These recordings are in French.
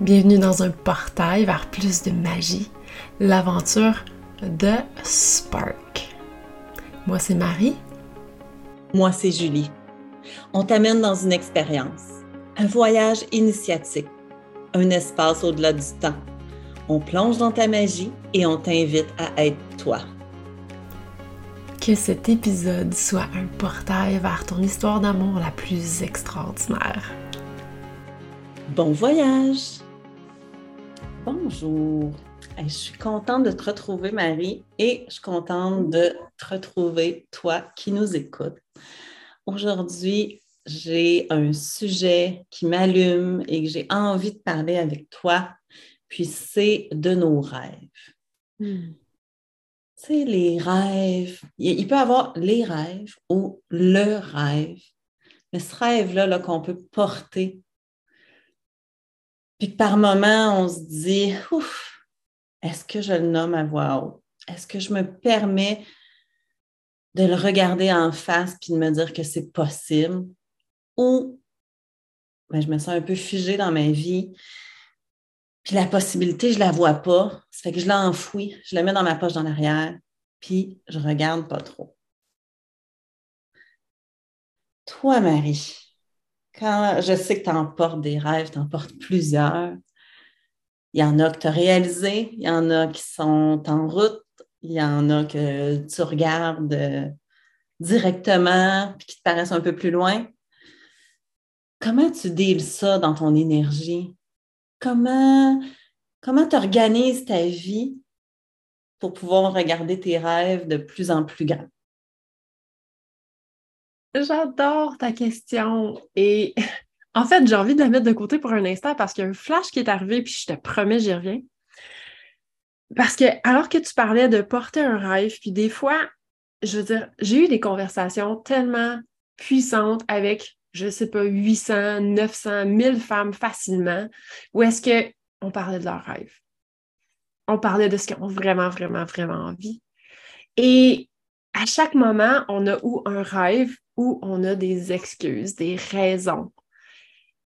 Bienvenue dans un portail vers plus de magie, l'aventure de Spark. Moi, c'est Marie. Moi, c'est Julie. On t'amène dans une expérience, un voyage initiatique, un espace au-delà du temps. On plonge dans ta magie et on t'invite à être toi. Que cet épisode soit un portail vers ton histoire d'amour la plus extraordinaire. Bon voyage! Bonjour. Je suis contente de te retrouver, Marie, et je suis contente de te retrouver, toi qui nous écoutes. Aujourd'hui, j'ai un sujet qui m'allume et que j'ai envie de parler avec toi, puis c'est de nos rêves. Hmm. Tu sais, les rêves, il peut y avoir les rêves ou le rêve, mais ce rêve-là -là, qu'on peut porter puis par moment, on se dit, ouf, est-ce que je le nomme à voix haute? Est-ce que je me permets de le regarder en face puis de me dire que c'est possible? Ou ben, je me sens un peu figée dans ma vie. Puis la possibilité, je ne la vois pas. Ça fait que je l'enfouis, je la mets dans ma poche dans l'arrière, puis je regarde pas trop. Toi, Marie, quand je sais que tu emportes des rêves, tu emportes plusieurs, il y en a que tu as réalisés, il y en a qui sont en route, il y en a que tu regardes euh, directement et qui te paraissent un peu plus loin. Comment tu deals ça dans ton énergie? Comment comment tu organises ta vie pour pouvoir regarder tes rêves de plus en plus grands? J'adore ta question. Et en fait, j'ai envie de la mettre de côté pour un instant parce qu'il y a un flash qui est arrivé, puis je te promets, j'y reviens. Parce que alors que tu parlais de porter un rêve, puis des fois, je veux dire, j'ai eu des conversations tellement puissantes avec, je sais pas, 800, 900, 1000 femmes facilement, où est-ce qu'on parlait de leur rêve. On parlait de ce qu'elles ont vraiment, vraiment, vraiment envie. Et à chaque moment, on a ou un rêve où on a des excuses, des raisons.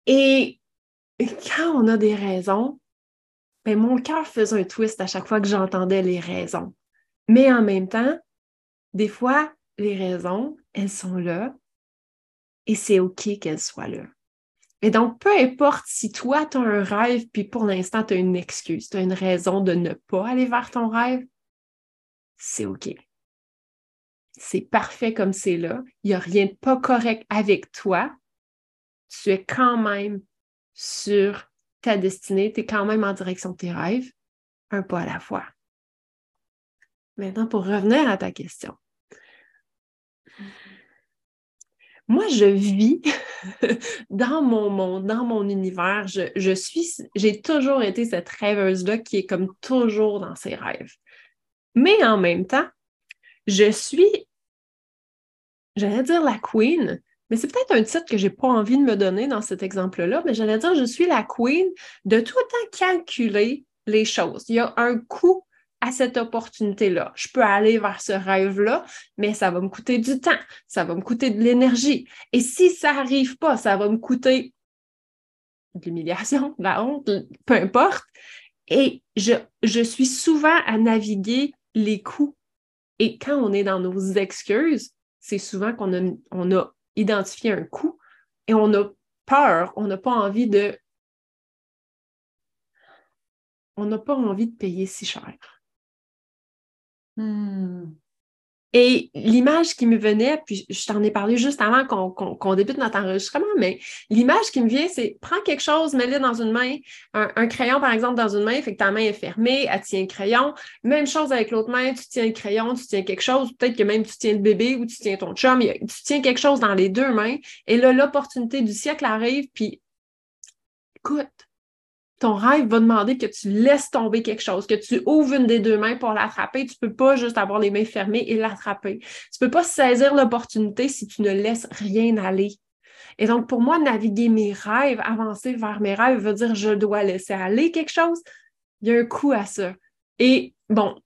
Et quand on a des raisons, ben mon cœur faisait un twist à chaque fois que j'entendais les raisons. Mais en même temps, des fois, les raisons, elles sont là et c'est OK qu'elles soient là. Et donc, peu importe si toi, tu as un rêve, puis pour l'instant, tu as une excuse, tu as une raison de ne pas aller vers ton rêve, c'est OK c'est parfait comme c'est là. Il n'y a rien de pas correct avec toi. Tu es quand même sur ta destinée, tu es quand même en direction de tes rêves, un pas à la fois. Maintenant, pour revenir à ta question. Moi, je vis dans mon monde, dans mon univers. Je, suis, j'ai toujours été cette rêveuse-là qui est comme toujours dans ses rêves. Mais en même temps, je suis, j'allais dire la queen, mais c'est peut-être un titre que je n'ai pas envie de me donner dans cet exemple-là, mais j'allais dire je suis la queen de tout le temps calculer les choses. Il y a un coût à cette opportunité-là. Je peux aller vers ce rêve-là, mais ça va me coûter du temps, ça va me coûter de l'énergie. Et si ça n'arrive pas, ça va me coûter de l'humiliation, de la honte, peu importe. Et je, je suis souvent à naviguer les coûts et quand on est dans nos excuses, c'est souvent qu'on a, identifié un coût et on a peur, on n'a pas envie de. On n'a pas envie de payer si cher. Hmm. Et l'image qui me venait, puis je t'en ai parlé juste avant qu'on débute notre enregistrement, mais l'image qui me vient, c'est prends quelque chose, mets-le dans une main, un, crayon par exemple dans une main, fait que ta main est fermée, elle tient le crayon. Même chose avec l'autre main, tu tiens le crayon, tu tiens quelque chose, peut-être que même tu tiens le bébé ou tu tiens ton chum, tu tiens quelque chose dans les deux mains. Et là, l'opportunité du siècle arrive, puis écoute, ton rêve va demander que tu laisses tomber quelque chose, que tu ouvres une des deux mains pour l'attraper. Tu ne peux pas juste avoir les mains fermées et l'attraper. Tu ne peux pas saisir l'opportunité si tu ne laisses rien aller. Et donc, pour moi, naviguer mes rêves, avancer vers mes rêves, veut dire je dois laisser aller quelque chose. Il y a un coût à ça. Et bon,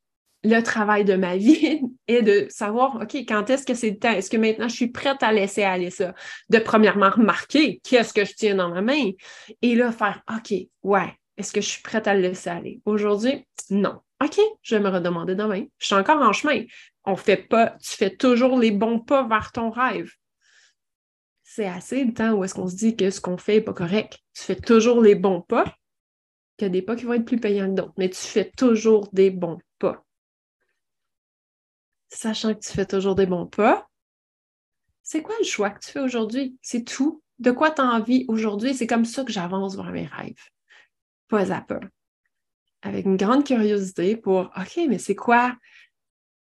le travail de ma vie est de savoir, OK, quand est-ce que c'est le temps? Est-ce que maintenant je suis prête à laisser aller ça? De premièrement remarquer qu'est-ce que je tiens dans ma main et là faire, OK, ouais, est-ce que je suis prête à le laisser aller? Aujourd'hui, non. OK, je vais me redemander demain. Je suis encore en chemin. On fait pas, tu fais toujours les bons pas vers ton rêve. C'est assez le temps où est-ce qu'on se dit que ce qu'on fait n'est pas correct. Tu fais toujours les bons pas, qu'il y a des pas qui vont être plus payants que d'autres, mais tu fais toujours des bons pas. Sachant que tu fais toujours des bons pas, c'est quoi le choix que tu fais aujourd'hui? C'est tout? De quoi tu as envie aujourd'hui? C'est comme ça que j'avance vers mes rêves. Pas à pas. Avec une grande curiosité pour OK, mais c'est quoi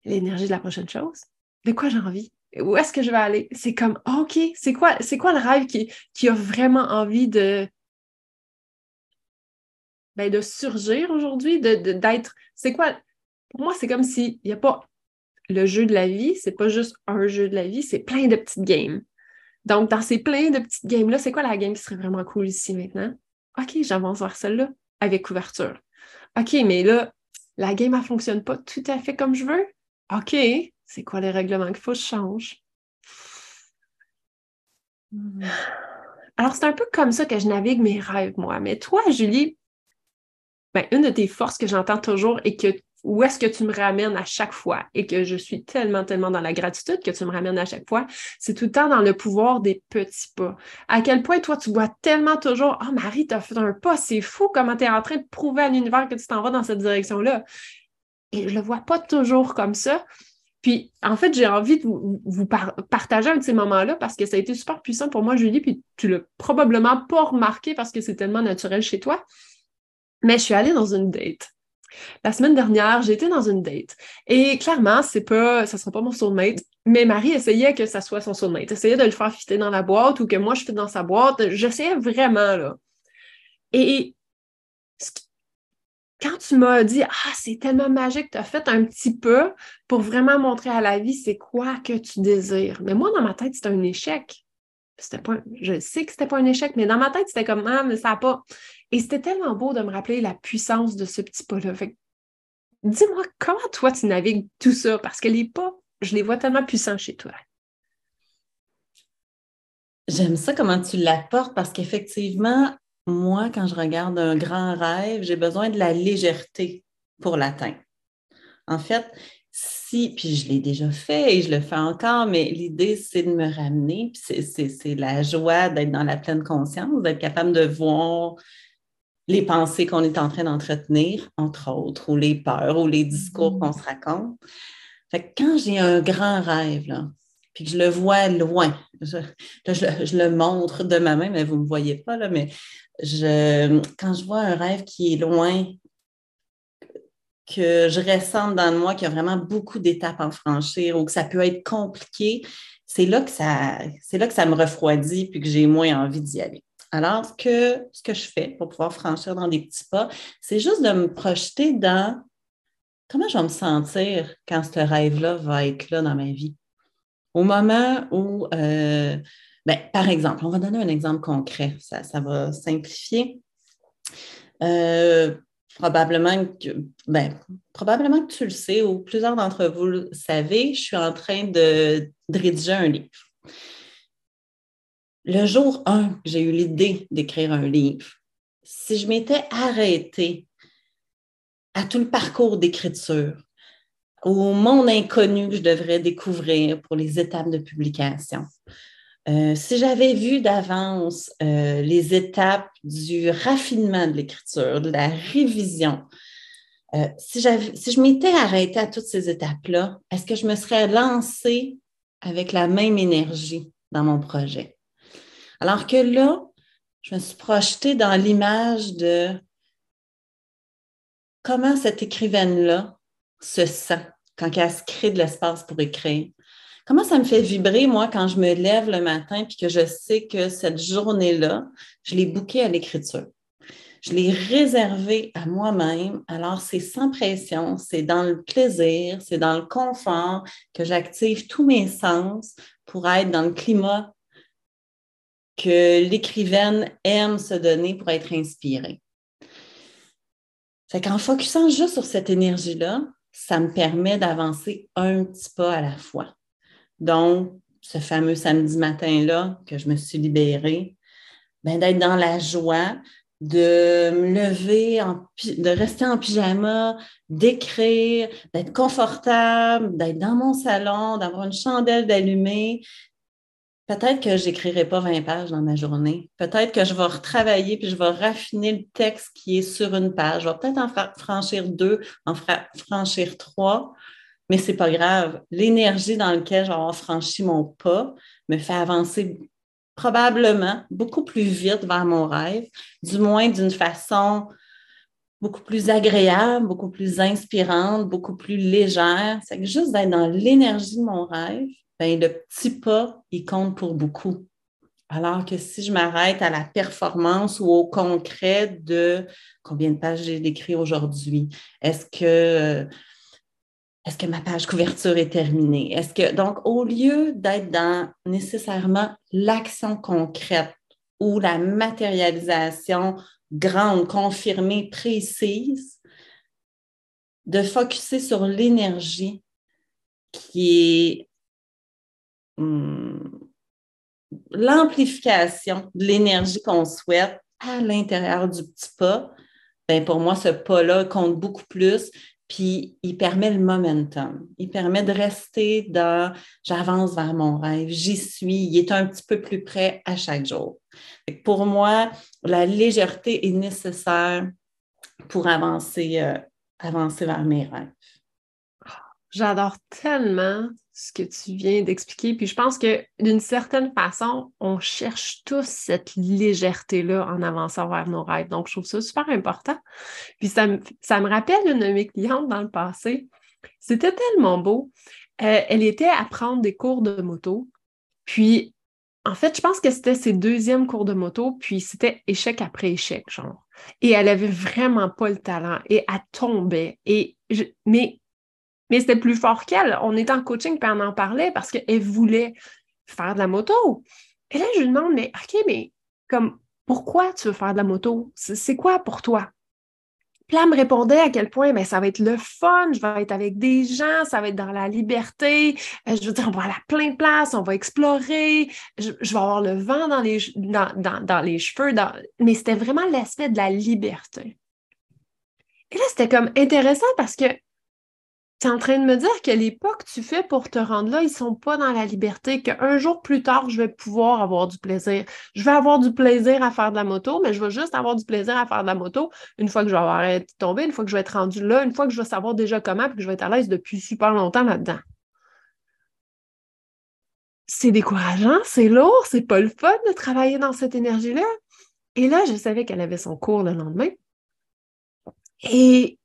l'énergie de la prochaine chose? De quoi j'ai envie? Où est-ce que je vais aller? C'est comme OK, c'est quoi, c'est quoi le rêve qui, a vraiment envie de, ben, surgir aujourd'hui, c'est quoi? Pour moi, c'est comme s'il n'y a pas le jeu de la vie, c'est pas juste un jeu de la vie, c'est plein de petites games. Donc, dans ces plein de petites games-là, c'est quoi la game qui serait vraiment cool ici maintenant? OK, j'avance vers celle-là avec couverture. OK, mais là, la game, elle ne fonctionne pas tout à fait comme je veux? OK, c'est quoi les règlements qu'il faut que je change? Hmm. Alors, c'est un peu comme ça que je navigue mes rêves, moi. Mais toi, Julie, ben, une de tes forces que j'entends toujours et que où est-ce que tu me ramènes à chaque fois? Et que je suis tellement, tellement dans la gratitude que tu me ramènes à chaque fois, c'est tout le temps dans le pouvoir des petits pas. À quel point toi, tu vois tellement toujours, oh Marie, tu as fait un pas, c'est fou comment tu es en train de prouver à l'univers que tu t'en vas dans cette direction-là. Et je le vois pas toujours comme ça. Puis, en fait, j'ai envie de vous, partager un de ces moments-là parce que ça a été super puissant pour moi, Julie, puis tu l'as probablement pas remarqué parce que c'est tellement naturel chez toi. Mais je suis allée dans une date. La semaine dernière, j'étais dans une date. Et clairement, c'est pas, ça sera pas mon soulmate, mais Marie essayait que ça soit son soulmate. Essayait de le faire fitter dans la boîte ou que moi je fitte dans sa boîte. J'essayais vraiment, là. Et quand tu m'as dit Ah, c'est tellement magique, tu as fait un petit peu pour vraiment montrer à la vie c'est quoi que tu désires. Mais moi, dans ma tête, c'était un échec. C'était pas, je sais que c'était pas un échec, mais dans ma tête, c'était comme Ah, mais ça n'a pas. Et c'était tellement beau de me rappeler la puissance de ce petit pas-là. Dis-moi, comment toi tu navigues tout ça? Parce que les pas, je les vois tellement puissants chez toi. J'aime ça comment tu l'apportes parce qu'effectivement, moi, quand je regarde un grand rêve, j'ai besoin de la légèreté pour l'atteindre. En fait, puis je l'ai déjà fait et je le fais encore, mais l'idée, c'est de me ramener. C'est la joie d'être dans la pleine conscience, d'être capable de voir les pensées qu'on est en train d'entretenir, entre autres, ou les peurs, ou les discours qu'on se raconte. Fait quand j'ai un grand rêve, là, puis que je le vois loin, je, le montre de ma main, mais vous ne me voyez pas, là, mais je, quand je vois un rêve qui est loin, que je ressente dans moi qu'il y a vraiment beaucoup d'étapes à franchir ou que ça peut être compliqué, c'est là que ça, c'est là que ça me refroidit puis que j'ai moins envie d'y aller. Alors que ce que je fais pour pouvoir franchir dans des petits pas, c'est juste de me projeter dans comment je vais me sentir quand ce rêve-là va être là dans ma vie. Au moment où, euh, ben, par exemple, on va donner un exemple concret, ça, va simplifier. Euh, probablement que, ben, probablement que tu le sais ou plusieurs d'entre vous le savez, je suis en train de rédiger un livre. Le jour 1 j'ai eu l'idée d'écrire un livre, si je m'étais arrêtée à tout le parcours d'écriture, au monde inconnu que je devrais découvrir pour les étapes de publication, euh, si j'avais vu d'avance euh, les étapes du raffinement de l'écriture, de la révision, euh, si, si je m'étais arrêtée à toutes ces étapes-là, est-ce que je me serais lancée avec la même énergie dans mon projet? Alors que là, je me suis projetée dans l'image de comment cette écrivaine-là se sent quand elle se crée de l'espace pour écrire. Comment ça me fait vibrer, moi, quand je me lève le matin et que je sais que cette journée-là, je l'ai bouquée à l'écriture? Je l'ai réservée à moi-même. Alors, c'est sans pression, c'est dans le plaisir, c'est dans le confort que j'active tous mes sens pour être dans le climat que l'écrivaine aime se donner pour être inspirée. Fait qu'en focusant juste sur cette énergie-là, ça me permet d'avancer un petit pas à la fois. Donc, ce fameux samedi matin-là que je me suis libérée, ben, d'être dans la joie de me lever, de rester en pyjama, d'écrire, d'être confortable, d'être dans mon salon, d'avoir une chandelle d'allumer. Peut-être que je n'écrirai pas 20 pages dans ma journée. Peut-être que je vais retravailler puis je vais raffiner le texte qui est sur une page. Je vais peut-être en franchir deux, en franchir trois, mais ce n'est pas grave. L'énergie dans laquelle avoir franchi mon pas me fait avancer probablement beaucoup plus vite vers mon rêve, du moins d'une façon beaucoup plus agréable, beaucoup plus inspirante, beaucoup plus légère. C'est que juste d'être dans l'énergie de mon rêve, bien, le petit pas, il compte pour beaucoup. Alors que si je m'arrête à la performance ou au concret de combien de pages j'ai décrit aujourd'hui, est-ce que est-ce que ma page couverture est terminée? Est-ce que, donc, au lieu d'être dans nécessairement l'action concrète ou la matérialisation grande, confirmée, précise, de focuser sur l'énergie qui est hum, l'amplification de l'énergie qu'on souhaite à l'intérieur du petit pas, ben pour moi, ce pas-là compte beaucoup plus puis il permet le momentum. Il permet de rester dans j'avance vers mon rêve, j'y suis, il est un petit peu plus près à chaque jour. Pour moi, la légèreté est nécessaire pour avancer, euh, avancer vers mes rêves. J'adore tellement ce que tu viens d'expliquer. Puis je pense que d'une certaine façon, on cherche tous cette légèreté-là en avançant vers nos rêves. Donc, je trouve ça super important. Puis ça me, rappelle une de mes clientes dans le passé. C'était tellement beau. Euh, elle était à prendre des cours de moto. Puis, en fait, je pense que c'était ses deuxièmes cours de moto. Puis, c'était échec après échec, genre. Et elle avait vraiment pas le talent. Et elle tombait. Et mais mais c'était plus fort qu'elle. On était en coaching, puis on en parlait parce qu'elle voulait faire de la moto. Et là, je lui demande, mais OK, mais comme, pourquoi tu veux faire de la moto? C'est quoi pour toi? Puis là, elle me répondait à quel point ben, ça va être le fun, je vais être avec des gens, ça va être dans la liberté. Euh, je veux dire, on va aller à plein de places, on va explorer, je, vais avoir le vent dans les, dans, les cheveux. Mais c'était vraiment l'aspect de la liberté. Et là, c'était comme intéressant parce que tu es en train de me dire que les pas que tu fais pour te rendre là, ils ne sont pas dans la liberté, qu'un jour plus tard, je vais pouvoir avoir du plaisir. Je vais avoir du plaisir à faire de la moto, mais je vais juste avoir du plaisir à faire de la moto une fois que je vais avoir été tombé, une fois que je vais être rendu là, une fois que je vais savoir déjà comment, puis que je vais être à l'aise depuis super longtemps là-dedans. C'est décourageant, c'est lourd, c'est pas le fun de travailler dans cette énergie-là. Et là, je savais qu'elle avait son cours le lendemain. Et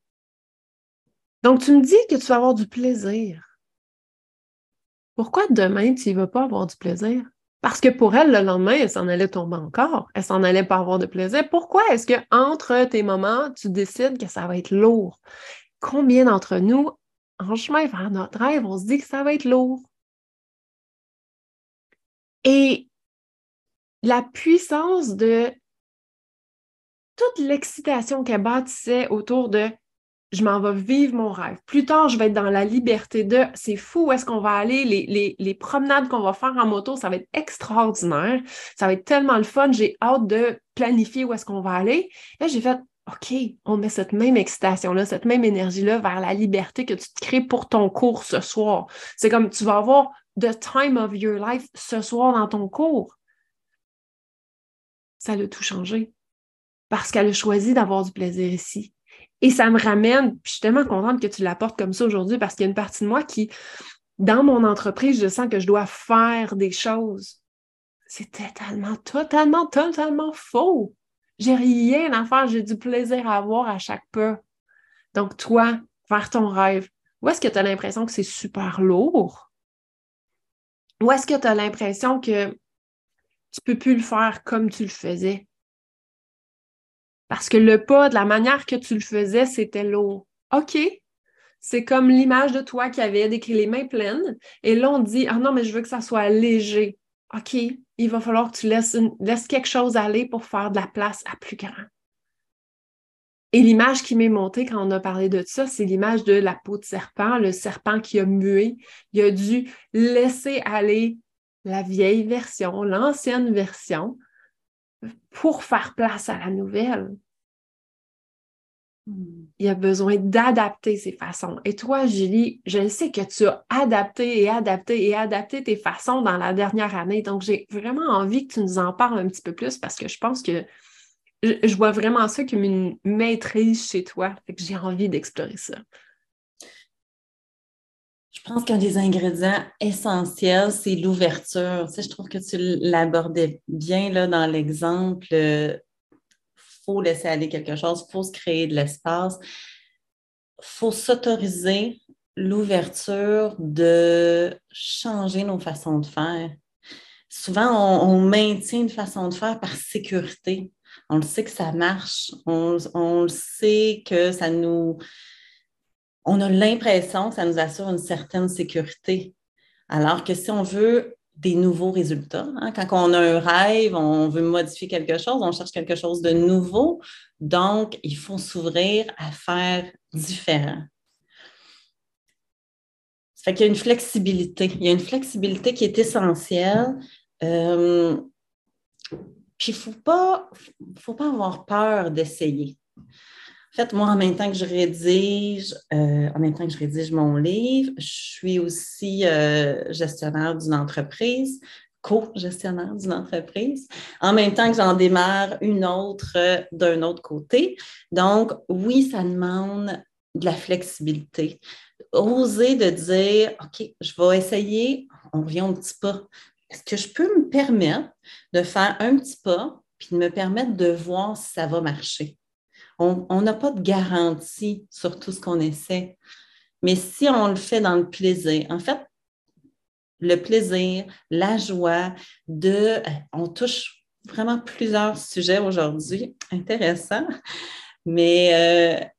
donc, tu me dis que tu vas avoir du plaisir. Pourquoi demain, tu ne vas pas avoir du plaisir? Parce que pour elle, le lendemain, elle s'en allait tomber encore. Elle s'en allait pas avoir de plaisir. Pourquoi est-ce que entre tes moments, tu décides que ça va être lourd? Combien d'entre nous, en chemin vers notre rêve, on se dit que ça va être lourd? Et la puissance de toute l'excitation qu'elle bâtissait autour de je m'en vais vivre mon rêve. Plus tard, je vais être dans la liberté de c'est fou où est-ce qu'on va aller, les, promenades qu'on va faire en moto, ça va être extraordinaire. Ça va être tellement le fun. J'ai hâte de planifier où est-ce qu'on va aller. Là, j'ai fait OK, on met cette même excitation-là, cette même énergie-là vers la liberté que tu te crées pour ton cours ce soir. C'est comme tu vas avoir the time of your life ce soir dans ton cours. Ça a tout changé parce qu'elle a choisi d'avoir du plaisir ici. Et ça me ramène, je suis tellement contente que tu l'apportes comme ça aujourd'hui parce qu'il y a une partie de moi qui, dans mon entreprise, je sens que je dois faire des choses. C'est totalement, totalement, totalement faux. J'ai rien à faire, j'ai du plaisir à avoir à chaque pas. Donc, toi, faire ton rêve, où est-ce que tu as l'impression que c'est super lourd? Ou est-ce que tu as l'impression que tu ne peux plus le faire comme tu le faisais? Parce que le pas, de la manière que tu le faisais, c'était lourd. OK. C'est comme l'image de toi qui avait décrit les mains pleines. Et là, on dit Ah non, mais je veux que ça soit léger. OK. Il va falloir que tu laisses, laisses quelque chose aller pour faire de la place à plus grand. Et l'image qui m'est montée quand on a parlé de ça, c'est l'image de la peau de serpent, le serpent qui a mué. Il a dû laisser aller la vieille version, l'ancienne version, pour faire place à la nouvelle, Hmm. il y a besoin d'adapter ses façons. Et toi, Julie, je sais que tu as adapté et adapté et adapté tes façons dans la dernière année. Donc, j'ai vraiment envie que tu nous en parles un petit peu plus parce que je pense que je, vois vraiment ça comme une maîtrise chez toi. Fait que j'ai envie d'explorer ça. Je pense qu'un des ingrédients essentiels, c'est l'ouverture. Tu je trouve que tu l'abordais bien là, dans l'exemple faut laisser aller quelque chose, il faut se créer de l'espace, il faut s'autoriser l'ouverture de changer nos façons de faire. Souvent, on, maintient une façon de faire par sécurité. On le sait que ça marche, on, on le sait que ça nous... On a l'impression que ça nous assure une certaine sécurité. Alors que si on veut des nouveaux résultats. Hein. Quand on a un rêve, on veut modifier quelque chose, on cherche quelque chose de nouveau. Donc, il faut s'ouvrir à faire différent. Ça fait qu'il y a une flexibilité. Il y a une flexibilité qui est essentielle. Euh, puis, il ne faut pas, faut pas avoir peur d'essayer. En fait, moi, en même temps que je rédige, euh, en même temps que je rédige mon livre, je suis aussi euh, gestionnaire d'une entreprise, co-gestionnaire d'une entreprise, en même temps que j'en démarre une autre euh, d'un autre côté. Donc, oui, ça demande de la flexibilité. Oser de dire, OK, je vais essayer, on revient au petit pas. Est-ce que je peux me permettre de faire un petit pas puis de me permettre de voir si ça va marcher? On n'a pas de garantie sur tout ce qu'on essaie. Mais si on le fait dans le plaisir, en fait, le plaisir, la joie de... On touche vraiment plusieurs sujets aujourd'hui, intéressants, mais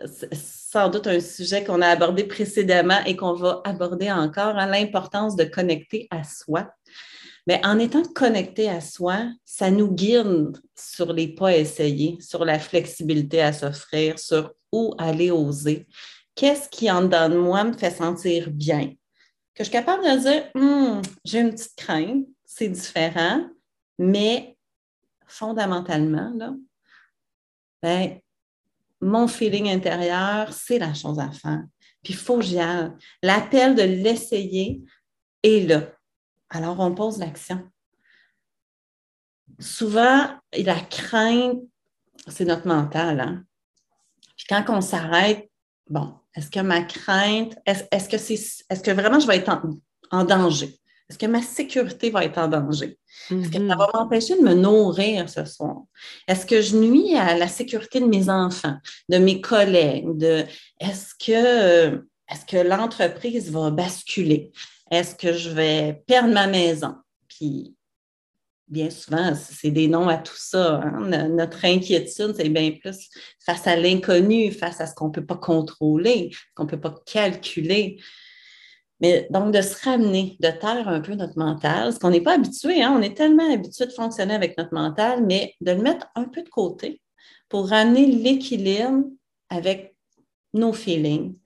euh, sans doute un sujet qu'on a abordé précédemment et qu'on va aborder encore, hein, l'importance de connecter à soi. Mais en étant connecté à soi, ça nous guide sur les pas à essayer, sur la flexibilité à s'offrir, sur où aller oser. Qu'est-ce qui en dedans de moi me fait sentir bien? Que je suis capable de dire, hmm, j'ai une petite crainte, c'est différent, mais fondamentalement, là, ben, mon feeling intérieur, c'est la chose à faire. Puis il faut que j'y aille. L'appel de l'essayer est là. Alors, on pose l'action. Souvent, la crainte, c'est notre mental. Hein? Puis quand on s'arrête, bon, est-ce que ma crainte, est-ce que c'est est-ce que vraiment je vais être en, danger? Est-ce que ma sécurité va être en danger? Est-ce que ça Mm-hmm. va m'empêcher de me nourrir ce soir? Est-ce que je nuis à la sécurité de mes enfants, de mes collègues? De, est-ce que, est-ce que l'entreprise va basculer? Est-ce que je vais perdre ma maison? Puis, bien souvent, c'est des noms à tout ça. Hein. Notre inquiétude, c'est bien plus face à l'inconnu, face à ce qu'on ne peut pas contrôler, ce qu'on ne peut pas calculer. Mais donc, de se ramener, de taire un peu notre mental, ce qu'on n'est pas habitué, hein. on est tellement habitué de fonctionner avec notre mental, mais de le mettre un peu de côté pour ramener l'équilibre avec nos feelings,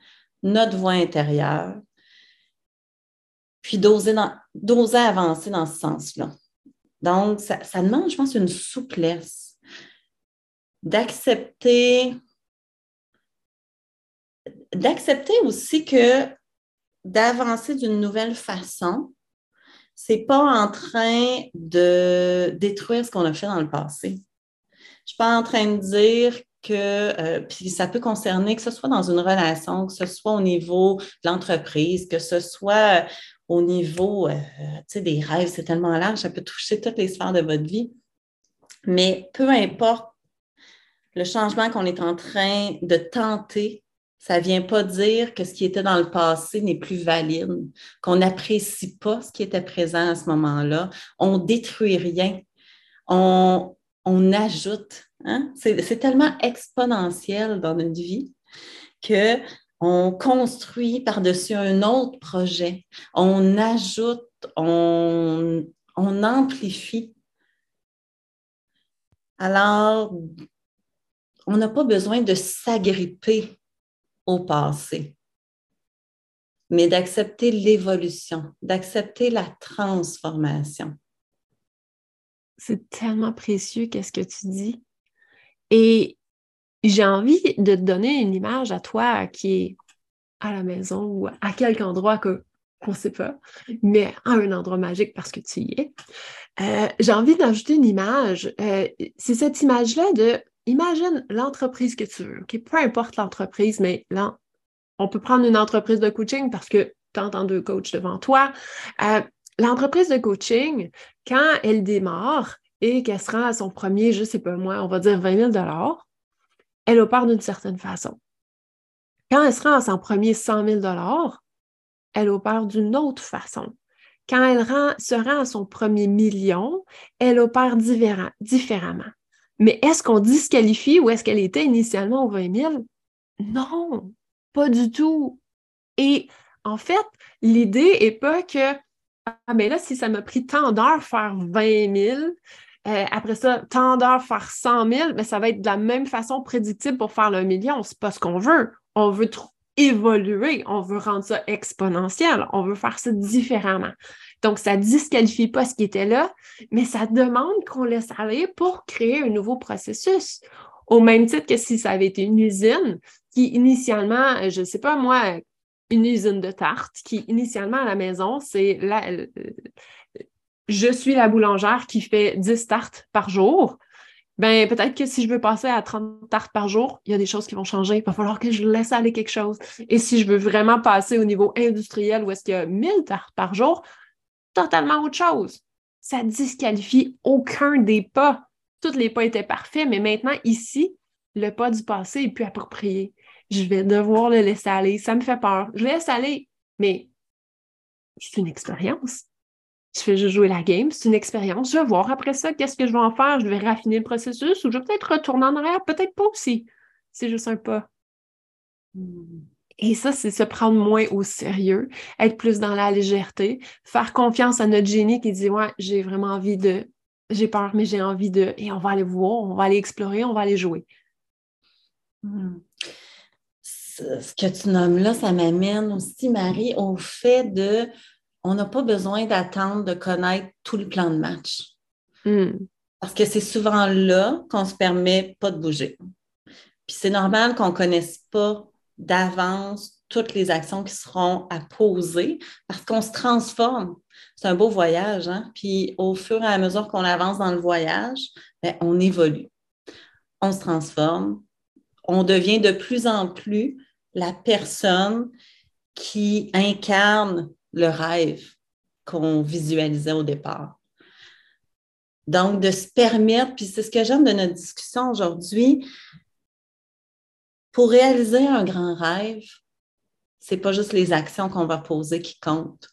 notre voix intérieure, puis d'oser, avancer dans ce sens-là. Donc, ça, demande, je pense, une souplesse, d'accepter, d'accepter aussi que d'avancer d'une nouvelle façon, c'est pas en train de détruire ce qu'on a fait dans le passé. Je suis pas en train de dire que, euh, puis ça peut concerner que ce soit dans une relation, que ce soit au niveau de l'entreprise, que ce soit au niveau euh, des rêves, c'est tellement large, ça peut toucher toutes les sphères de votre vie. Mais peu importe le changement qu'on est en train de tenter, ça ne vient pas dire que ce qui était dans le passé n'est plus valide, qu'on n'apprécie pas ce qui était présent à ce moment-là. On détruit rien. On, on ajoute. Hein? C'est tellement exponentiel dans notre vie que on construit par-dessus un autre projet, on ajoute, on, amplifie. Alors, on n'a pas besoin de s'agripper au passé, mais d'accepter l'évolution, d'accepter la transformation. c'est tellement précieux qu'est-ce que tu dis? Et j'ai envie de te donner une image à toi qui est à la maison ou à quelque endroit qu'on ne sait pas, mais à un endroit magique parce que tu y es. Euh, j'ai envie d'ajouter une image. Euh, c'est cette image-là de imagine l'entreprise que tu veux. Peu importe l'entreprise, mais là, on peut prendre une entreprise de coaching parce que tu entends deux coachs devant toi. Euh, l'entreprise de coaching, quand elle démarre et qu'elle se rend à son premier, je ne sais pas moi, on va dire 20 000 elle opère d'une certaine façon. Quand elle se rend à son premier 100 000 elle opère d'une autre façon. Quand elle se rend à son premier million, elle opère différemment. Mais est-ce qu'on disqualifie ou est-ce qu'elle était initialement aux 20 000? Non, pas du tout. Et en fait, l'idée n'est pas que, ah, mais là, si ça m'a pris tant d'heures faire 20 000, euh, après ça, tant d'heures faire 100 000, mais ça va être de la même façon prédictible pour faire le million. C'est pas ce qu'on veut. On veut évoluer, on veut rendre ça exponentiel, on veut faire ça différemment. Donc, ça disqualifie pas ce qui était là, mais ça demande qu'on laisse aller pour créer un nouveau processus. Au même titre que si ça avait été une usine qui initialement, je ne sais pas moi, une usine de tarte qui initialement à la maison, c'est la, je suis la boulangère qui fait 10 tartes par jour. Ben, peut-être que si je veux passer à 30 tartes par jour, il y a des choses qui vont changer. Il va falloir que je laisse aller quelque chose. Et si je veux vraiment passer au niveau industriel où est-ce qu'il y a 1000 tartes par jour, totalement autre chose. Ça disqualifie aucun des pas. Tous les pas étaient parfaits, mais maintenant, ici, le pas du passé est plus approprié. Je vais devoir le laisser aller. Ça me fait peur. Je laisse aller, mais c'est une expérience. Je fais juste jouer la game, c'est une expérience. Je vais voir après ça qu'est-ce que je vais en faire. Je vais raffiner le processus ou je vais peut-être retourner en arrière, peut-être pas aussi. C'est juste un pas. Hmm. Et ça, c'est se prendre moins au sérieux, être plus dans la légèreté, faire confiance à notre génie qui dit Ouais, j'ai vraiment envie de. J'ai peur, mais j'ai envie de. Et on va aller voir, on va aller explorer, on va aller jouer. Hmm. Ce que tu nommes là, ça m'amène aussi, Marie, au fait de. On n'a pas besoin d'attendre de connaître tout le plan de match. Hmm. Parce que c'est souvent là qu'on se permet pas de bouger. Puis c'est normal qu'on ne connaisse pas d'avance toutes les actions qui seront à poser parce qu'on se transforme. C'est un beau voyage, hein? Puis au fur et à mesure qu'on avance dans le voyage, ben, on évolue, on se transforme, on devient de plus en plus la personne qui incarne le rêve qu'on visualisait au départ. Donc, de se permettre, puis c'est ce que j'aime de notre discussion aujourd'hui, pour réaliser un grand rêve, c'est pas juste les actions qu'on va poser qui comptent.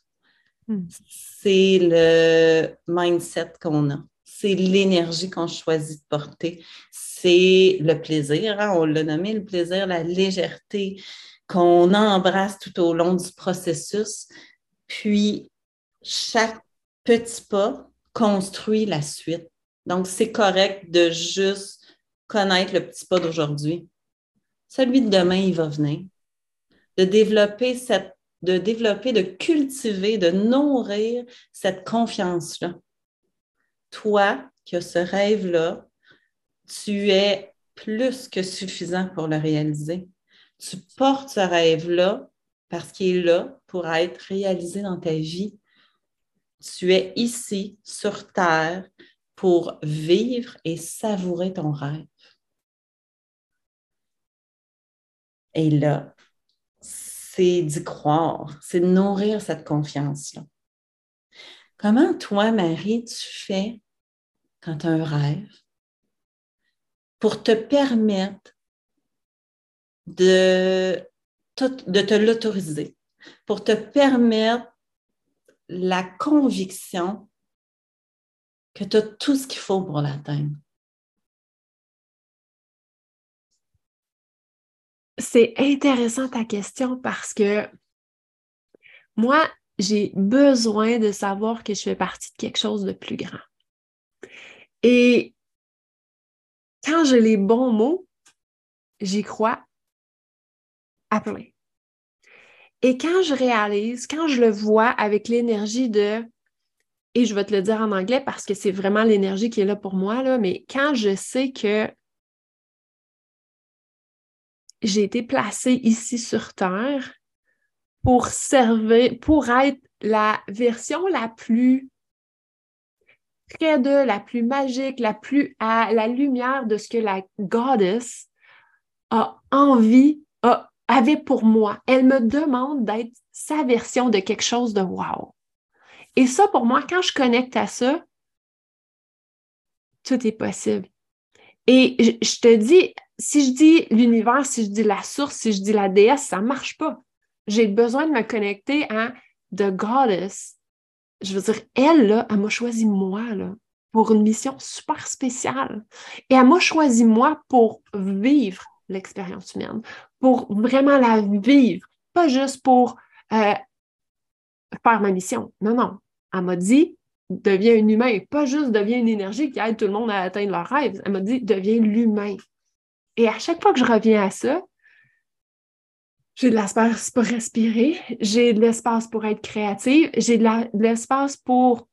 Hmm. C'est le mindset qu'on a. C'est l'énergie qu'on choisit de porter. C'est le plaisir, hein, on l'a nommé le plaisir, la légèreté qu'on embrasse tout au long du processus. Puis, chaque petit pas construit la suite. Donc, c'est correct de juste connaître le petit pas d'aujourd'hui celui de demain, il va venir. De développer de cultiver, de nourrir cette confiance-là. Toi qui as ce rêve-là, tu es plus que suffisant pour le réaliser. Tu portes ce rêve-là parce qu'il est là pour être réalisé dans ta vie. Tu es ici sur Terre pour vivre et savourer ton rêve. Et là, c'est d'y croire, c'est de nourrir cette confiance-là. Comment toi, Marie, tu fais quand tu as un rêve pour te permettre de, de te l'autoriser, pour te permettre la conviction que tu as tout ce qu'il faut pour l'atteindre? C'est intéressant ta question parce que moi, j'ai besoin de savoir que je fais partie de quelque chose de plus grand. Et quand j'ai les bons mots, j'y crois Et quand je réalise, quand je le vois avec l'énergie de et je vais te le dire en anglais parce que c'est vraiment l'énergie qui est là pour moi, là, mais quand je sais que j'ai été placée ici sur Terre pour servir, pour être la version la plus près de, la plus magique, la plus à la lumière de ce que la goddess a envie, a, avait pour moi. Elle me demande d'être sa version de quelque chose de wow. Et ça, pour moi, quand je connecte à ça, tout est possible. Et je, te dis, si je dis l'univers, si je dis la source, si je dis la déesse, ça ne marche pas. J'ai besoin de me connecter à The Goddess. Je veux dire, elle, là, elle m'a choisi moi, pour une mission super spéciale. Et elle m'a choisi moi pour vivre l'expérience humaine, pour vraiment la vivre, pas juste pour euh, faire ma mission. Non, non. Elle m'a dit, deviens un humain, pas juste deviens une énergie qui aide tout le monde à atteindre leurs rêves. Elle m'a dit, deviens l'humain. Et à chaque fois que je reviens à ça, j'ai de l'espace pour respirer, j'ai de l'espace pour être créative, j'ai de l'espace pour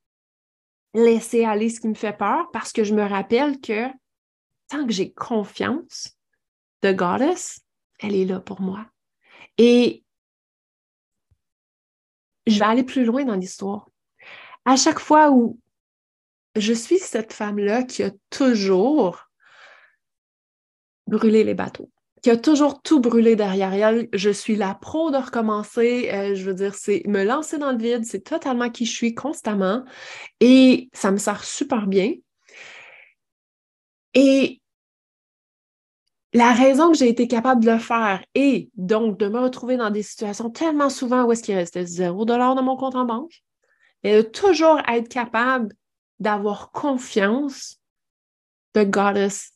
laisser aller ce qui me fait peur parce que je me rappelle que tant que j'ai confiance de Goddess, elle est là pour moi. Et je vais aller plus loin dans l'histoire à chaque fois où je suis cette femme-là qui a toujours brûlé les bateaux, qui a toujours tout brûlé derrière elle, je suis la pro de recommencer. Euh, je veux dire, c'est me lancer dans le vide, c'est totalement qui je suis constamment et ça me sert super bien. Et la raison que j'ai été capable de le faire et donc de me retrouver dans des situations tellement souvent où est-ce qu'il restait zéro dollar dans mon compte en banque, et de toujours être capable d'avoir confiance, the goddess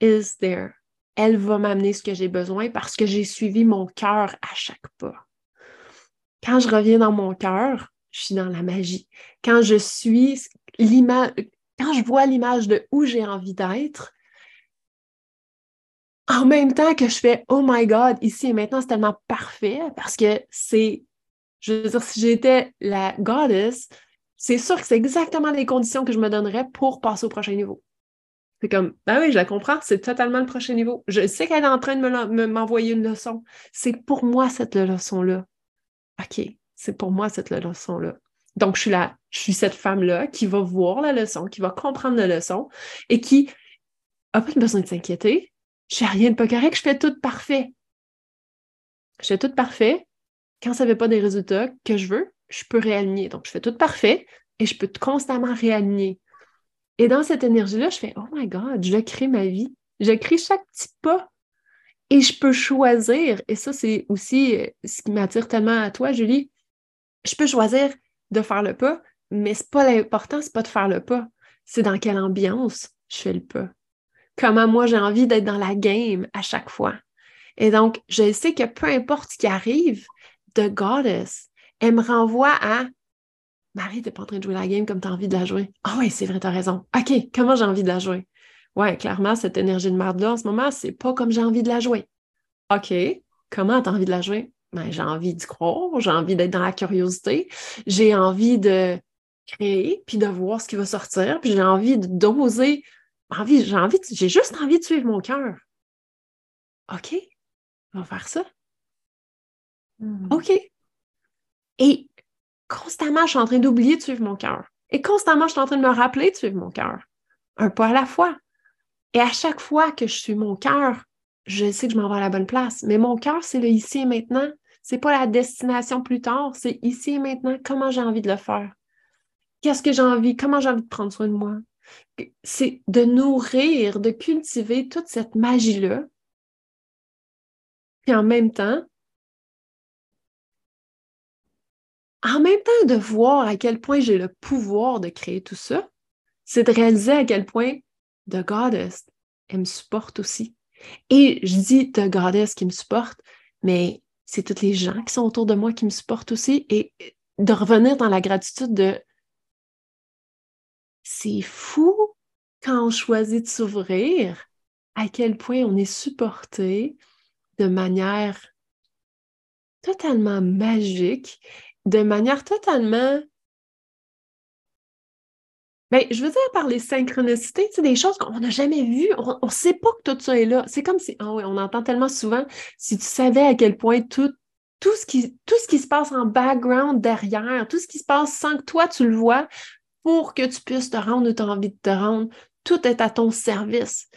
is there. Elle va m'amener ce que j'ai besoin parce que j'ai suivi mon cœur à chaque pas. Quand je reviens dans mon cœur, je suis dans la magie. Quand je suis l'image, quand je vois l'image de où j'ai envie d'être, en même temps que je fais Oh my God, ici et maintenant, c'est tellement parfait parce que c'est je veux dire, si j'étais la goddess, c'est sûr que c'est exactement les conditions que je me donnerais pour passer au prochain niveau. C'est comme, ben oui, je la comprends, c'est totalement le prochain niveau. Je sais qu'elle est en train de m'envoyer une leçon. C'est pour moi cette leçon-là. OK, c'est pour moi cette leçon-là. Donc, je suis là, je suis cette femme-là qui va voir la leçon, qui va comprendre la leçon et qui n'a pas besoin de s'inquiéter. Je fais rien de pas correct, je fais tout parfait. Je fais tout parfait, quand ça ne fait pas des résultats que je veux, je peux réaligner. Donc, je fais tout parfait et je peux constamment réaligner. Et dans cette énergie-là, je fais Oh my God, je crée ma vie. Je crée chaque petit pas. Et je peux choisir, et ça, c'est aussi euh, ce qui m'attire tellement à toi, Julie. Je peux choisir de faire le pas, mais c'est pas l'important, c'est pas de faire le pas. C'est dans quelle ambiance je fais le pas. Comment moi j'ai envie d'être dans la game à chaque fois. Et donc, je sais que peu importe ce qui arrive, The Goddess, elle me renvoie à Marie, t'es pas en train de jouer la game comme tu as envie de la jouer. Ah oui, c'est vrai, tu as raison. OK, comment j'ai envie de la jouer? Ouais, clairement, cette énergie de merde-là, en ce moment, c'est pas comme j'ai envie de la jouer. OK, comment tu as envie de la jouer? Ben, j'ai envie d'y croire, j'ai envie d'être dans la curiosité, j'ai envie de créer, puis de voir ce qui va sortir, puis j'ai envie d'oser, envie, j'ai envie, j'ai juste envie de suivre mon cœur. OK, on va faire ça. Hmm. OK. Et constamment, je suis en train d'oublier de suivre mon cœur. Et constamment, je suis en train de me rappeler de suivre mon cœur. Un pas à la fois. Et à chaque fois que je suis mon cœur, je sais que je m'en vais à la bonne place. Mais mon cœur, c'est le ici et maintenant. C'est pas la destination plus tard, c'est ici et maintenant. Comment j'ai envie de le faire? Qu'est-ce que j'ai envie? Comment j'ai envie de prendre soin de moi? C'est de nourrir, de cultiver toute cette magie-là. Puis en même temps, en même temps de voir à quel point j'ai le pouvoir de créer tout ça, c'est de réaliser à quel point The Goddess, elle me supporte aussi. Et je dis The Goddess qui me supporte, mais c'est tous les gens qui sont autour de moi qui me supportent aussi et de revenir dans la gratitude de c'est fou quand on choisit de s'ouvrir, à quel point on est supporté de manière totalement magique de manière totalement Ben, je veux dire par les synchronicités, tu sais, des choses qu'on n'a jamais vues. On ne sait pas que tout ça est là. C'est comme si, ah on entend tellement souvent, si tu savais à quel point tout, tout, ce qui, tout ce qui se passe en background derrière, tout ce qui se passe sans que toi tu le vois, pour que tu puisses te rendre où tu as envie de te rendre, tout est à ton service.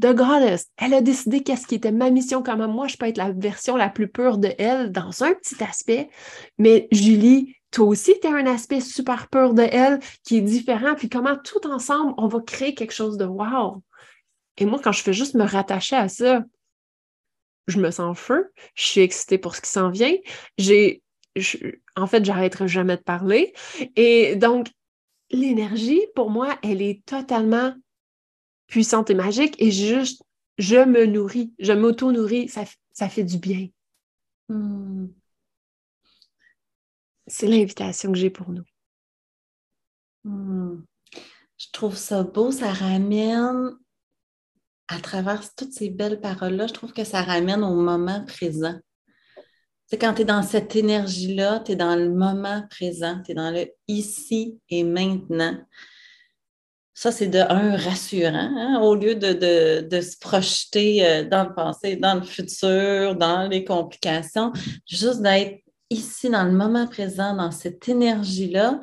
The Goddess, elle a décidé qu'est-ce qui était ma mission, comment moi je peux être la version la plus pure de elle dans un petit aspect. Mais Julie, toi aussi, tu as un aspect super pur de elle qui est différent, puis comment tout ensemble, on va créer quelque chose de wow. Et moi, quand je fais juste me rattacher à ça, je me sens feu, je suis excitée pour ce qui s'en vient. J'ai, en fait, j'arrêterai jamais de parler. Et donc, l'énergie, pour moi, elle est totalement puissante et magique et juste, je me nourris, je m'auto-nourris, ça, ça fait du bien. Hmm. C'est l'invitation que j'ai pour nous. Hmm. Je trouve ça beau, ça ramène, à travers toutes ces belles paroles-là, je trouve que ça ramène au moment présent. C'est quand tu es dans cette énergie-là, tu es dans le moment présent, tu es dans le ici et maintenant. Ça, c'est de un rassurant, hein, au lieu de, de, se projeter euh, dans le passé, dans le futur, dans les complications, juste d'être ici dans le moment présent, dans cette énergie-là.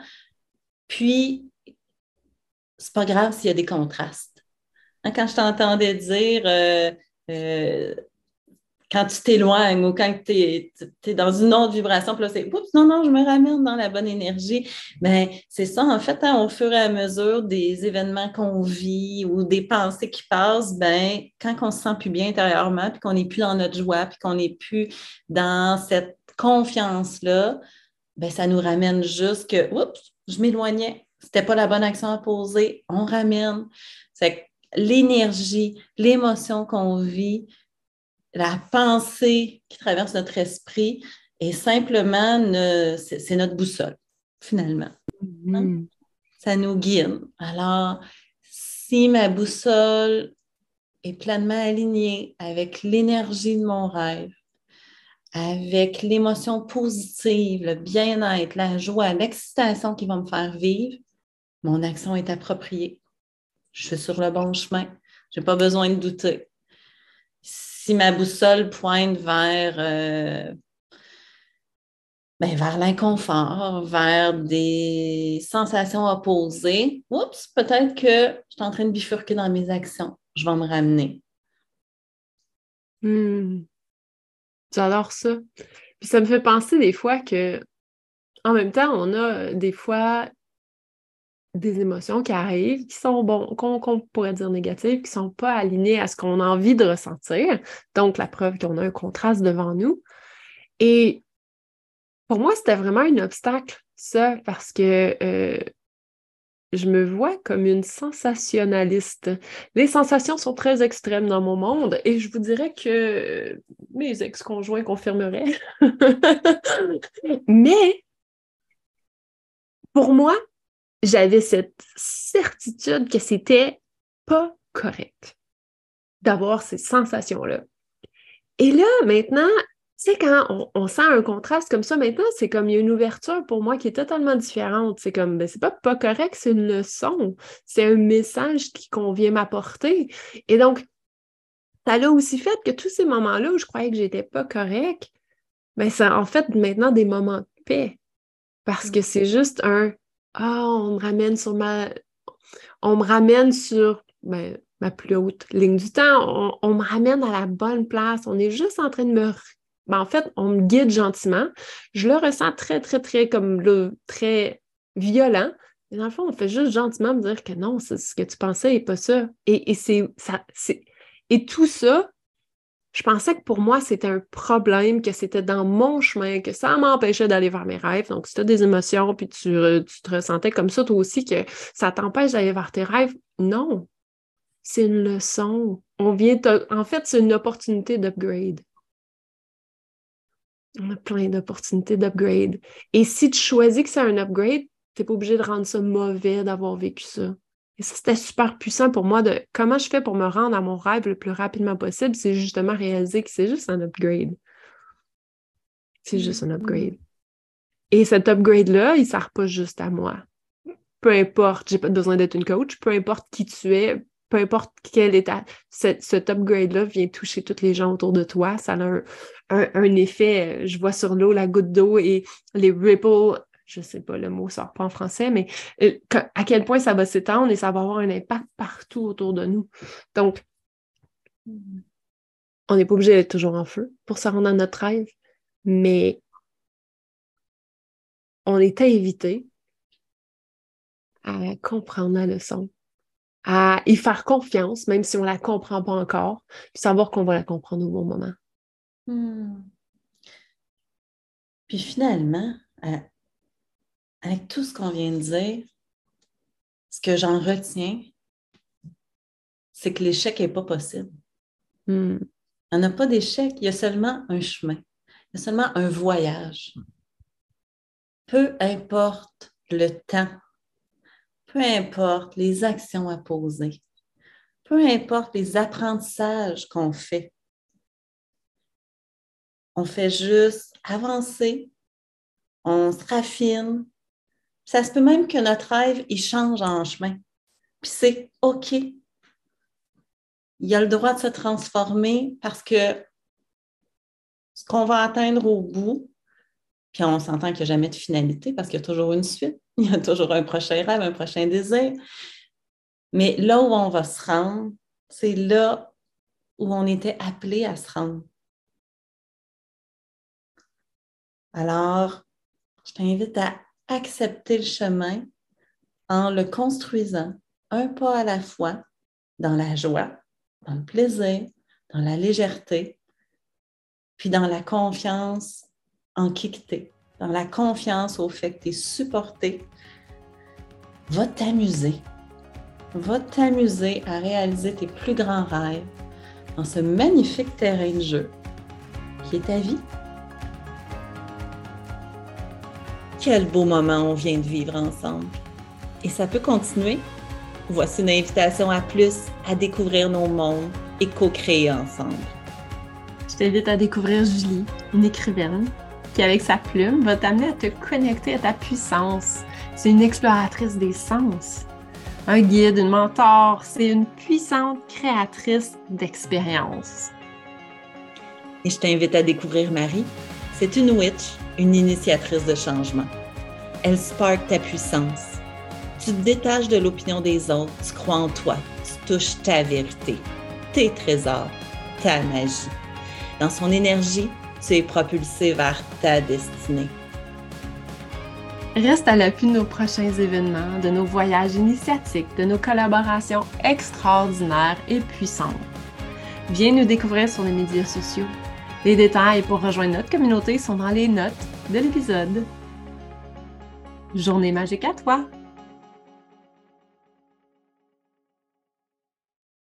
Puis, c'est pas grave s'il y a des contrastes. Hein, quand je t'entendais dire euh, euh, quand tu t'éloignes ou quand tu es, dans une autre vibration, puis là, c'est oups, non, non, je me ramène dans la bonne énergie. Mais ben, c'est ça, en fait, hein, au fur et à mesure des événements qu'on vit ou des pensées qui passent, ben, quand on se sent plus bien intérieurement, puis qu'on n'est plus dans notre joie, puis qu'on n'est plus dans cette confiance-là, ben, ça nous ramène juste que, oups, je m'éloignais. C'était pas la bonne action à poser. On ramène. C'est l'énergie, l'émotion qu'on vit, la pensée qui traverse notre esprit est simplement, c'est notre boussole, finalement. Mm-hmm. Ça nous guide. Alors, si ma boussole est pleinement alignée avec l'énergie de mon rêve, avec l'émotion positive, le bien-être, la joie, l'excitation qui va me faire vivre, mon action est appropriée. Je suis sur le bon chemin. Je n'ai pas besoin de douter si ma boussole pointe vers, euh, ben, vers l'inconfort, vers des sensations opposées, oups, peut-être que je suis en train de bifurquer dans mes actions. Je vais me ramener. Hmm. J'adore ça. Puis ça me fait penser des fois que, en même temps, on a des fois des émotions qui arrivent, qui sont, bon, qu'on pourrait dire négatives, qui ne sont pas alignées à ce qu'on a envie de ressentir. Donc, la preuve qu'on a un contraste devant nous. Et pour moi, c'était vraiment un obstacle, ça, parce que euh, je me vois comme une sensationnaliste. Les sensations sont très extrêmes dans mon monde et je vous dirais que mes ex-conjoints confirmeraient. Mais pour moi, j'avais cette certitude que c'était pas correct d'avoir ces sensations-là. Et là, maintenant, tu sais, quand on, sent un contraste comme ça, maintenant, c'est comme il y a une ouverture pour moi qui est totalement différente. C'est comme, ben, c'est pas pas correct, c'est une leçon. C'est un message qu'on vient m'apporter. Et donc, ça l'a aussi fait que tous ces moments-là où je croyais que j'étais pas correct, ben, c'est en fait maintenant des moments de paix. Parce que c'est juste un ah, on me ramène sur ma. On me ramène sur ben, ma plus haute ligne du temps. On, me ramène à la bonne place. On est juste en train de me. Ben, en fait, on me guide gentiment. Je le ressens très, très, très comme le très violent. Mais dans le fond, on fait juste gentiment me dire que non, c'est ce que tu pensais et pas ça. Et, c'est ça. Et tout ça, je pensais que pour moi, c'était un problème, que c'était dans mon chemin, que ça m'empêchait d'aller vers mes rêves. Donc, si tu as des émotions, puis tu, te ressentais comme ça, toi aussi, que ça t'empêche d'aller vers tes rêves, non. C'est une leçon. On vient En fait, c'est une opportunité d'upgrade. On a plein d'opportunités d'upgrade. Et si tu choisis que c'est un upgrade, tu n'es pas obligé de rendre ça mauvais d'avoir vécu ça. Et ça, c'était super puissant pour moi de comment je fais pour me rendre à mon rêve le plus rapidement possible, c'est justement réaliser que c'est juste un upgrade. C'est juste un upgrade. Et cet upgrade-là, il ne sert pas juste à moi. peu importe, j'ai pas besoin d'être une coach, peu importe qui tu es, peu importe quel état, cet upgrade-là vient toucher toutes les gens autour de toi. Ça a un, effet, euh, je vois sur l'eau la goutte d'eau et les ripples, je sais pas, le mot sort pas en français, mais euh, à quel point ça va s'étendre et ça va avoir un impact partout autour de nous. Donc, on n'est pas obligé d'être toujours en feu pour se rendre à notre rêve, mais on est invité à comprendre la leçon à y faire confiance, même si on ne la comprend pas encore, puis savoir qu'on va la comprendre au bon moment. Hmm. Puis finalement, euh, avec tout ce qu'on vient de dire, ce que j'en retiens, c'est que l'échec n'est pas possible. Hmm. Il n'y a pas d'échec, il y a seulement un chemin, il y a seulement un voyage. Peu importe le temps peu importe les actions à poser, peu importe les apprentissages qu'on fait. On fait juste avancer, on se raffine. Ça se peut même que notre rêve, il change en chemin. Puis c'est OK. Il a le droit de se transformer parce que ce qu'on va atteindre au bout, puis on s'entend qu'il n'y a jamais de finalité parce qu'il y a toujours une suite. Il y a toujours un prochain rêve, un prochain désir. Mais là où on va se rendre, c'est là où on était appelé à se rendre. Alors, je t'invite à accepter le chemin en le construisant un pas à la fois dans la joie, dans le plaisir, dans la légèreté, puis dans la confiance en qui que dans la confiance au fait que tu es supporté, va t'amuser. Va t'amuser à réaliser tes plus grands rêves dans ce magnifique terrain de jeu qui est ta vie. Quel beau moment on vient de vivre ensemble. Et ça peut continuer. Voici une invitation à plus, à découvrir nos mondes et co-créer ensemble. Je t'invite à découvrir Julie, une écrivaine qui, avec sa plume, va t'amener à te connecter à ta puissance. C'est une exploratrice des sens. Un guide, une mentor, c'est une puissante créatrice d'expériences. Et je t'invite à découvrir Marie. C'est une witch, une initiatrice de changement. Elle spark ta puissance. Tu te détaches de l'opinion des autres, tu crois en toi, tu touches ta vérité, tes trésors, ta magie. Dans son énergie, tu es propulsé vers ta destinée. Reste à l'appui de nos prochains événements, de nos voyages initiatiques, de nos collaborations extraordinaires et puissantes. Viens nous découvrir sur les médias sociaux. Les détails pour rejoindre notre communauté sont dans les notes de l'épisode. Journée magique à toi!